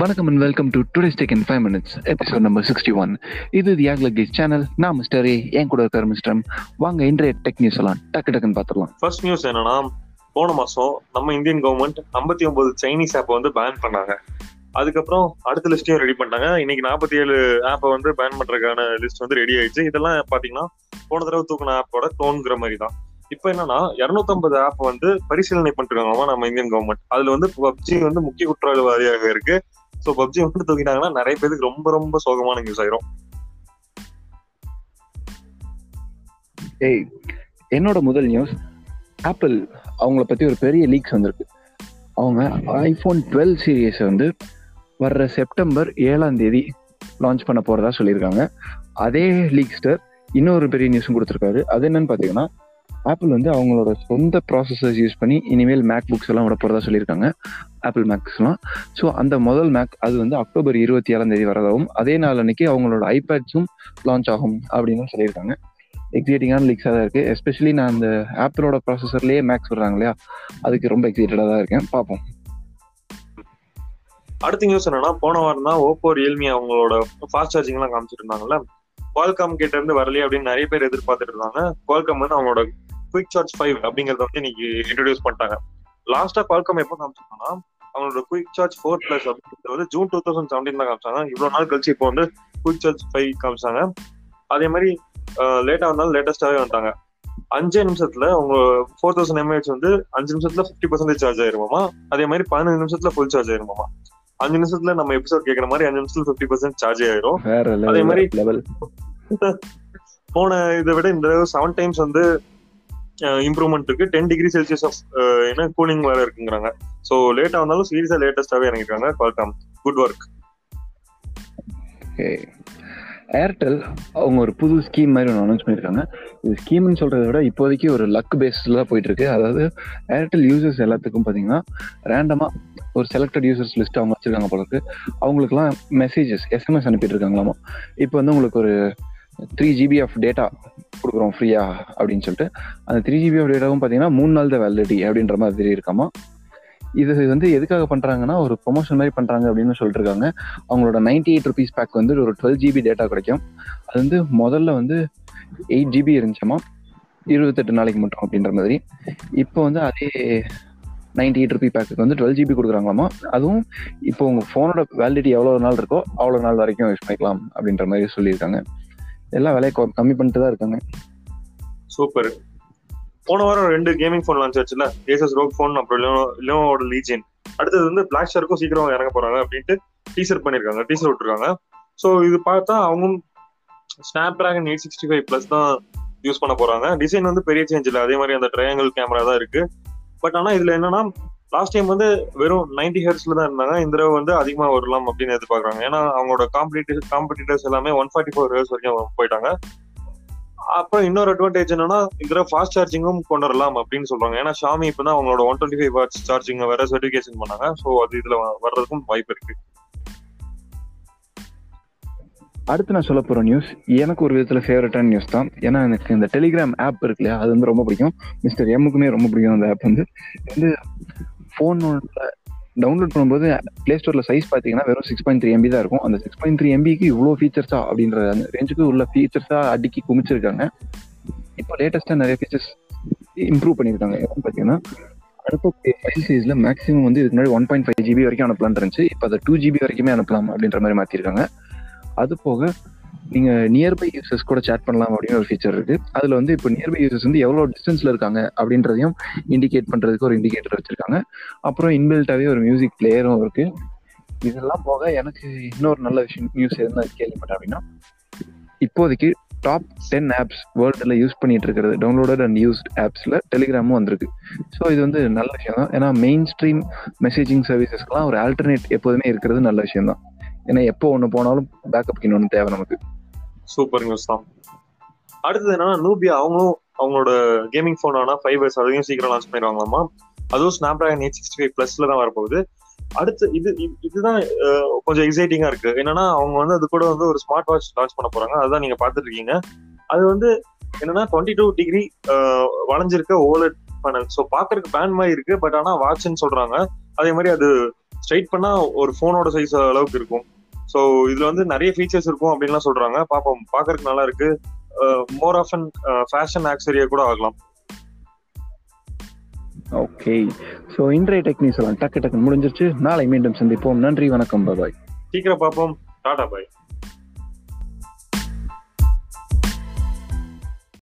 வணக்கம் and welcome to today's tech in five minutes episode number sixty one இது the ஆக்ல கேஸ் channel நான் மிஸ்டர் ஏ என் கூட இருக்கிற மிஸ்டர் வாங்க இன்றைய டெக் நியூஸ் எல்லாம் டக்கு டக்குன்னு பார்த்துடலாம். ஃபர்ஸ்ட் நியூஸ் என்னன்னா போன மாசம் நம்ம இந்தியன் கவர்மெண்ட் ஐம்பத்தி ஒன்பது சைனீஸ் ஆப்பை வந்து பேன் பண்ணாங்க. அதுக்கப்புறம் அடுத்த லிஸ்டையும் ரெடி பண்ணிட்டாங்க. இன்னைக்கு நாற்பத்தி ஏழு ஆப்பை வந்து பேன் பண்றதுக்கான லிஸ்ட் வந்து ரெடி ஆயிடுச்சு. இதெல்லாம் பாத்தீங்கன்னா போன தடவை தூக்கின ஆப்போட தோன்கிற மாதிரி தான். இப்போ என்னன்னா இருநூத்தம்பது ஆப் வந்து பரிசீலனை பண்ணிருக்காங்களாமா நம்ம இந்தியன் கவர்மெண்ட் அதுல வந்து பப்ஜி வந்து முக்கிய குற்றவாளியாக இருக்கு. ஸோ பப்ஜி வந்து தூக்கிட்டாங்கன்னா நிறைய பேருக்கு ரொம்ப ரொம்ப சோகமான நியூஸ் ஆயிரும். ஏய் என்னோட முதல் நியூஸ் ஆப்பிள் அவங்கள பத்தி ஒரு பெரிய லீக்ஸ் வந்திருக்கு. அவங்க ஐஃபோன் டுவெல் சீரியஸை வந்து வர்ற செப்டம்பர் ஏழாம் தேதி லான்ச் பண்ண போறதா சொல்லியிருக்காங்க. அதே லீக்ஸ்டர் இன்னொரு பெரிய நியூஸும் கொடுத்துருக்காரு. அது என்னன்னு பார்த்தீங்கன்னா ஆப்பிள் வந்து அவங்களோட சொந்த ப்ராசஸர்ஸ் யூஸ் பண்ணி இனிமேல் மேக் புக்ஸ் எல்லாம் விட போகிறதா சொல்லியிருக்காங்க. ஆப்பிள் மேக்ஸ்லாம் ஸோ அந்த முதல் மேக் அது வந்து அக்டோபர் இருபத்தி ஏழாம் தேதி வரதாகவும் அதே நாள் அன்னைக்கு அவங்களோட ஐபேட்ஸும் லான்ச் ஆகும் அப்படின்னு சொல்லியிருக்காங்க. எக்ஸைட்டிங்கான லீக்ஸாக தான் இருக்குது எஸ்பெஷலி நான் அந்த ஆப்பிளோட ப்ராசஸர்லேயே மேக்ஸ் விடுறாங்க இல்லையா? அதுக்கு ரொம்ப எக்ஸைட்டடாக தான் இருக்கேன். பார்ப்போம். அடுத்த நியூஸ் என்னன்னா போன வாரம் தான் ஓப்போ ரியல்மி அவங்களோட ஃபாஸ்ட் சார்ஜிங் எல்லாம் காமிச்சிட்டு இருந்தாங்கல்ல? குவால்காம் கிட்ட இருந்து வரலையே அப்படின்னு நிறைய பேர் எதிர்பார்த்துட்டு இருந்தாங்க. குவால்காம் வந்து அவங்களோட குயிக் சார்ஜ் ஃபைவ் அப்படிங்கறத வந்து இன்னைக்கு இன்ட்ரடியூஸ் பண்ணிட்டாங்க. லாஸ்டா குவால்காம் எப்போ காமிச்சாங்கன்னா அவங்களோட குயிக் சார்ஜ் ஃபோர் பிளஸ் அப்படிங்கிறது வந்து ஜூன் டூ தௌசண்ட் செவன்டீன் தான் காமிச்சாங்க. இவ்வளவு நாள் கழிச்சு இப்போ வந்து குயிக் சார்ஜ் ஃபைவ் காமிச்சாங்க. அதே மாதிரி லேட்டா வந்தாலும் லேட்டஸ்டாவே வந்துட்டாங்க. அஞ்சே நிமிஷத்துல உங்க ஃபோர் தௌசண்ட் எம்ஏஹெச் வந்து அஞ்சு நிமிஷத்துல ஃபிஃப்டி பர்சன்டேஜ் சார்ஜ் ஆயிருமாமா? அதே மாதிரி பதினஞ்சு நிமிஷத்துல ஃபுல் சார்ஜ் ஆயிருமாமா? அஞ்சு நிமிஷத்துல நம்ம எபிசோட் கேட்கற மாதிரி அஞ்சு நிமிஷத்துல ஃபிஃப்டி பர்சன்ட் சார்ஜ் ஆயிரும். அதே மாதிரி போன இதை விட இந்த செவன் டைம்ஸ் வந்து இம்ப்ரூவ்மெண்ட் இருக்கு. டென் டிகிரி செல்சியஸ் ஆஃப் என்ன கூலிங் வேற இருக்குங்கிறாங்க. ஸோ லேட்டா வந்தாலும் சீரியஸா லேட்டஸ்டாவே இறங்கிருக்காங்க குவால்காம் குட் ஒர்க் ஏர்டெல் அவங்க ஒரு புது ஸ்கீம் மாதிரி ஒன்று அனௌன்ஸ் பண்ணியிருக்காங்க. இது ஸ்கீம்னு சொல்கிறத விட இப்போதைக்கு ஒரு லக் பேஸில் தான் போயிட்டு இருக்கு அதாவது ஏர்டெல் யூசர்ஸ் எல்லாத்துக்கும் பார்த்தீங்கன்னா ரேண்டமாக ஒரு செலக்டட் யூசர்ஸ் லிஸ்ட் அவங்க வச்சிருக்காங்க போல இருக்கு அவங்களுக்குலாம் மெசேஜஸ் எஸ்எம்எஸ் அனுப்பிட்டு இருக்காங்களாமா? இப்போ வந்து உங்களுக்கு ஒரு த்ரீ ஜிபி ஆஃப் டேட்டா கொடுக்குறோம் ஃப்ரீயா அப்படின்னு சொல்லிட்டு அந்த த்ரீ ஜிபி ஆஃப் டேட்டாவும் பார்த்தீங்கன்னா மூணு நாள் தான் வேலிடிட்டி அப்படின்ற மாதிரி இருக்காமா இது வந்து எதுக்காக பண்ணுறாங்கன்னா ஒரு ப்ரொமோஷன் மாதிரி பண்ணுறாங்க அப்படின்னு சொல்லிட்டு இருக்காங்க அவங்களோட நைன்டி எயிட் ருபீஸ் பேக் வந்து ஒரு டுவெல் ஜிபி டேட்டா கிடைக்கும். அது வந்து முதல்ல வந்து எயிட் ஜிபி இருந்துச்சாமா? இருபத்தெட்டு நாளைக்கு மட்டும் அப்படின்ற மாதிரி. இப்போ வந்து அதே நைன்டி எயிட் ருபி பேக்கு வந்து டுவெல் ஜிபி கொடுக்குறாங்களாமா? அதுவும் இப்போ உங்கள் ஃபோனோட வேலிடிட்டி எவ்வளோ நாள் இருக்கோ அவ்வளோ நாள் வரைக்கும் யூஸ் பண்ணிக்கலாம் அப்படின்ற மாதிரி சொல்லியிருக்காங்க. எல்லாம் விலையை கம்மி பண்ணிட்டு தான் இருக்காங்க. சூப்பர். போன வாரம் ரெண்டு கேமிங் ஃபோன் லான்ச் ஆச்சுல. ஏசஸ் ரோக் ஃபோன் அப்புறம் லியோவோட லீஜியன் அடுத்தது வந்து பிளாக் ஷார்க்கும் சீக்கிரம் இறங்க போறாங்க அப்படின்ட்டு டீசர் பண்ணிருக்காங்க டீசர் விட்டுருக்காங்க. ஸோ இது பார்த்தா அவங்க Snapdragon eight sixty five plus தான் யூஸ் பண்ண போறாங்க. டிசைன் வந்து பெரிய சேஞ்ச் இல்லை. அதே மாதிரி அந்த ட்ரையாங்கிள் கேமரா தான் இருக்கு. பட் ஆனால் இதுல என்னன்னா லாஸ்ட் டைம் வந்து வெறும் நைன்டி ஹெர்ஸ்ல தான் இருந்தாங்க. இந்த தடவை வந்து அதிகமா வரலாம் அப்படின்னு எதிர்பார்க்கறாங்க. ஏன்னா அவங்களோட காம்படிட்டிவ் காம்படிட்டர்ஸ் எல்லாமே ஒன் ஃபார்ட்டி ஃபோர் ஹெர்ஸ் வரைக்கும் போயிட்டாங்க. அப்புறம் இன்னொரு அட்வான்டேஜ் என்னன்னா இதுல ஃபாஸ்ட் சார்ஜிங்கும் கொண்டு வரலாம் அப்படின்னு சொல்றாங்க. ஏன்னா ஷாமி இப்பதான் அவங்களோட one twenty five watts charging வேற சர்டிஃபிகேஷன் பண்ணாங்க. ஸோ அது இதுல வர்றதுக்கும் வாய்ப்பு இருக்கு. அடுத்து நான் சொல்ல போகிற நியூஸ் எனக்கு ஒரு விதத்தில் ஃபேவரட்டான நியூஸ் தான். ஏன்னா எனக்கு இந்த டெலிகிராம் ஆப் இருக்கு இல்லையா? அது வந்து ரொம்ப பிடிக்கும். மிஸ்டர் எம்முக்குமே ரொம்ப பிடிக்கும் அந்த ஆப் வந்து. வந்து ஃபோனோட டவுன்லோட் பண்ணும்போது பிளே ஸ்டோர்ல சைஸ் பார்த்தீங்கன்னா வெறும் சிக்ஸ் பாயிண்ட் த்ரீ எம்பி தான் இருக்கும். அந்த சிக்ஸ் பாயிண்ட் த்ரீ எம்பிக்கு இவ்வளோ ஃபீச்சர்ஸா அப்படின்ற அந்த ரேஞ்சுக்கு உள்ள ஃபீச்சர்ஸா அடுக்கி குமிச்சிருக்காங்க. இப்போ லேட்டஸ்டா நிறைய ஃபீச்சர்ஸ் இம்ப்ரூவ் பண்ணியிருக்காங்க. பார்த்தீங்கன்னா அனுப்பக்கூடிய ஃபைல் சைஸ்ல மேக்ஸிமம் வந்து இதுக்கு முன்னாடி ஒன் பாயிண்ட் ஃபைவ் ஜிபி வரைக்கும் அனுப்பலாம்னு இருந்துச்சு. இப்போ அதை டூ ஜிபி வரைக்குமே அனுப்பலாம் அப்படின்ற மாதிரி மாற்றிருக்காங்க அது போக நீங்க நியர்பை யூசர்ஸ் கூட சேட் பண்ணலாம் அப்படின்னு ஒரு ஃபீச்சர் இருக்கு. அதுல வந்து இப்போ நியர்பை யூசர்ஸ் வந்து எவ்வளவு டிஸ்டன்ஸ்ல இருக்காங்க அப்படின்றதையும் இண்டிகேட் பண்றதுக்கு ஒரு இண்டிகேட்டர் வச்சிருக்காங்க. அப்புறம் இன்பில்ட்டாவே ஒரு மியூசிக் பிளேயரும் இருக்கு. இதெல்லாம் போக எனக்கு இன்னொரு நல்ல விஷயம் நியூஸ் எதுனா கேள்விப்பட்டேன் அப்படின்னா இப்போதைக்கு டாப் டென் ஆப்ஸ் வேர்ல்டில் யூஸ் பண்ணிட்டு இருக்கிறது டவுன்லோடட் அண்ட் யூஸ்ட் ஆப்ஸில் டெலிகிராமும் வந்திருக்கு. ஸோ இது வந்து நல்ல விஷயம் தான் ஏன்னா மெயின் ஸ்ட்ரீம் மெசேஜிங் சர்வீசஸ்க்கெலாம் ஒரு ஆல்டர்னேட் எப்போதுமே இருக்கிறது நல்ல விஷயம் தான் ஏன்னா எப்போ ஒன்று போனாலும் பேக்கப் இன்னொன்று தேவை நமக்கு. சூப்பர் நியூஸ் தான். அடுத்தது என்னன்னா நூபியா அவங்களும் அவங்களோட கேமிங் ஃபோனான ஃபைவ் இயர்ஸ் அதையும் சீக்கிரம் லான்ச் பண்ணிடுவாங்களாமா? அதுவும் Snapdragon eight sixty five பிளஸ்ல தான் வரப்போகுது. அடுத்து இது இது- இதுதான் கொஞ்சம் எக்ஸைட்டிங்கா இருக்கு. என்னன்னா அவங்க வந்து அது கூட வந்து ஒரு ஸ்மார்ட் வாட்ச் லான்ச் பண்ண போறாங்க. அதுதான் நீங்க பாத்துட்டு இருக்கீங்க அது வந்து என்னன்னா டுவெண்ட்டி டூ டிகிரி வளைஞ்சிருக்க ஓலட் பேனல் ஸோ பாக்குறதுக்கு பேன் மாதிரி இருக்கு பட் ஆனா வாட்ச்னு சொல்றாங்க. அதே மாதிரி அது ஸ்ட்ரைட் பண்ணா ஒரு போனோட சைஸ் அளவுக்கு இருக்கும். ஸோ இதுல வந்து நிறைய ஃபீச்சர்ஸ் இருக்கும் அப்படின்லாம் சொல்றாங்க. பாப்போம் பாக்குறதுக்கு நல்லா இருக்கு. மோர் ஆஃப் அன் ஃபேஷன் ஆக்சரியா கூட ஆகலாம் ஓகே ஸோ இன்றைய டெக்னிக்ஸ் எல்லாம் டக்கு டக்குன்னு முடிஞ்சிருச்சு. நாளை மீண்டும் சந்திப்போம். நன்றி வணக்கம். பாய் சீக்கிரம் பார்ப்போம் டாடா பாய்